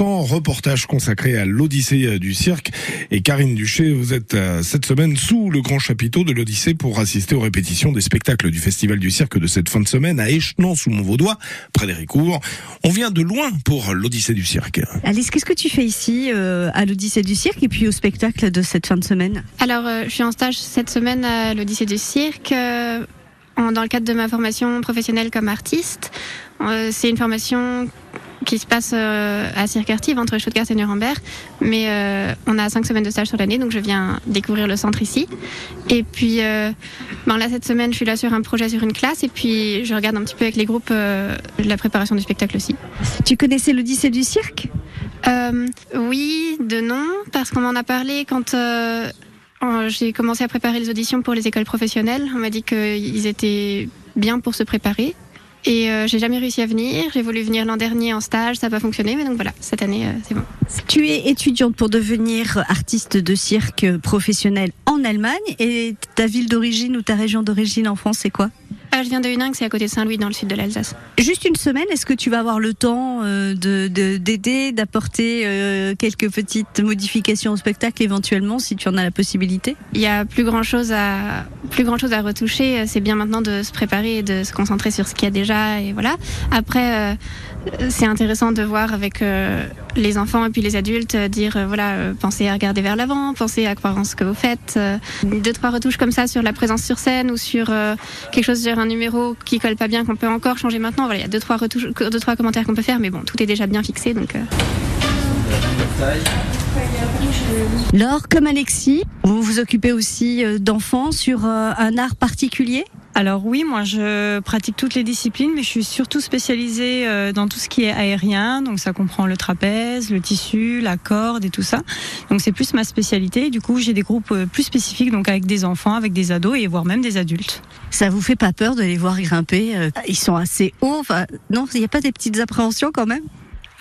100% reportage consacré à l'Odyssée du cirque. Et Karine Duché, vous êtes euh, cette semaine sous le grand chapiteau de l'Odyssée pour assister aux répétitions des spectacles du Festival du cirque de cette fin de semaine à Échenon sous Montvaudois, près d'Héricourt. On vient de loin pour l'Odyssée du cirque. Alice, qu'est-ce que tu fais ici euh, à l'Odyssée du cirque et puis au spectacle de cette fin de semaine? Alors, euh, je suis en stage cette semaine à l'Odyssée du cirque. euh, en- dans le cadre de ma formation professionnelle comme artiste. Euh, c'est une formation qui se passe euh, à Cirque Artive entre Stuttgart et Nuremberg. Mais euh, on a cinq semaines de stage sur l'année, donc je viens découvrir le centre ici. Et puis euh, ben là, cette semaine, je suis là sur un projet sur une classe. Et puis je regarde un petit peu avec les groupes euh, la préparation du spectacle aussi. Tu connaissais l'Odyssée du cirque? Euh, oui, de non, parce qu'on m'en a parlé quand euh, j'ai commencé à préparer les auditions pour les écoles professionnelles. On m'a dit qu'ils étaient bien pour se préparer. Et euh, j'ai jamais réussi à venir. J'ai voulu venir l'an dernier en stage, ça n'a pas fonctionné. Mais donc voilà, cette année, euh, c'est bon. Tu es étudiante pour devenir artiste de cirque professionnel en Allemagne et ta ville d'origine ou ta région d'origine en France, c'est quoi? Ah, je viens de Huningue, c'est à côté de Saint-Louis, dans le sud de l'Alsace. Juste une semaine, est-ce que tu vas avoir le temps euh, de de- d'aider, d'apporter euh, quelques petites modifications au spectacle éventuellement si tu en as la possibilité? Il y a plus grand chose à plus grand chose à retoucher. C'est bien maintenant de se préparer et de se concentrer sur ce qu'il y a déjà et voilà. Après, euh, c'est intéressant de voir avec euh, les enfants et puis les adultes euh, dire euh, voilà euh, pensez à regarder vers l'avant, pensez à croire en ce que vous faites. Euh, deux trois retouches comme ça sur la présence sur scène ou sur euh, quelque chose sur un numéro qui colle pas bien qu'on peut encore changer maintenant. Voilà, il y a deux trois retouches, deux trois commentaires qu'on peut faire, mais bon tout est déjà bien fixé donc. Laure, comme Alexis, vous vous occupez aussi euh, d'enfants sur euh, un art particulier? Alors oui, moi je pratique toutes les disciplines, mais je suis surtout spécialisée euh, dans tout ce qui est aérien, donc ça comprend le trapèze, le tissu, la corde et tout ça. Donc c'est plus ma spécialité. Du coup, j'ai des groupes plus spécifiques, donc avec des enfants, avec des ados et voire même des adultes. Ça vous fait pas peur de les voir grimper? Ils sont assez hauts. Enfin, non, il n'y a pas des petites appréhensions quand même?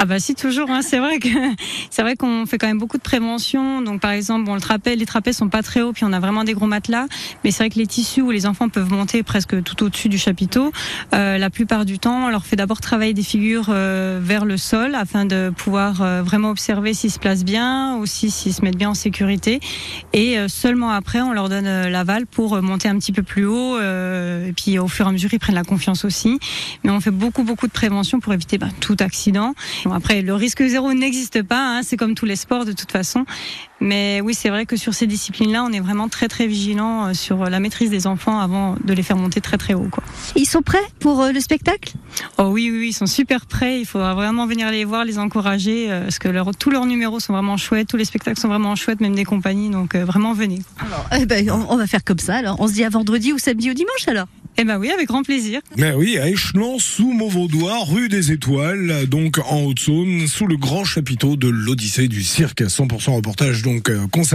Ah bah si toujours, hein, c'est vrai que c'est vrai qu'on fait quand même beaucoup de prévention. Donc par exemple, bon, le trapèze, les trapèzes sont pas très hauts, puis on a vraiment des gros matelas. Mais c'est vrai que les tissus où les enfants peuvent monter presque tout au-dessus du chapiteau, euh, la plupart du temps, on leur fait d'abord travailler des figures euh, vers le sol afin de pouvoir euh, vraiment observer s'ils se placent bien, aussi s'ils se mettent bien en sécurité. Et euh, seulement après, on leur donne euh, l'aval pour euh, monter un petit peu plus haut. et puis au fur et à mesure, ils prennent la confiance aussi. Mais on fait beaucoup beaucoup de prévention pour éviter bah, tout accident. Après, le risque zéro n'existe pas, hein, c'est comme tous les sports de toute façon. Mais oui, c'est vrai que sur ces disciplines-là, on est vraiment très très vigilant euh, sur la maîtrise des enfants avant de les faire monter très très haut. Quoi. Ils sont prêts pour euh, le spectacle? Oh oui, oui, ils sont super prêts. Il faudra vraiment venir les voir, les encourager, euh, parce que leur- tous leurs numéros sont vraiment chouettes, tous les spectacles sont vraiment chouettes, même des compagnies. Donc vraiment venez. Eh ben, on, on va faire comme ça alors. On se dit à vendredi ou samedi ou dimanche alors? Eh ben oui, avec grand plaisir. Mais oui, à Échenon sous Montvaudois, rue des Étoiles, donc en Haute-Saône, sous le grand chapiteau de l'Odyssée du cirque. 100% reportage donc euh, consacré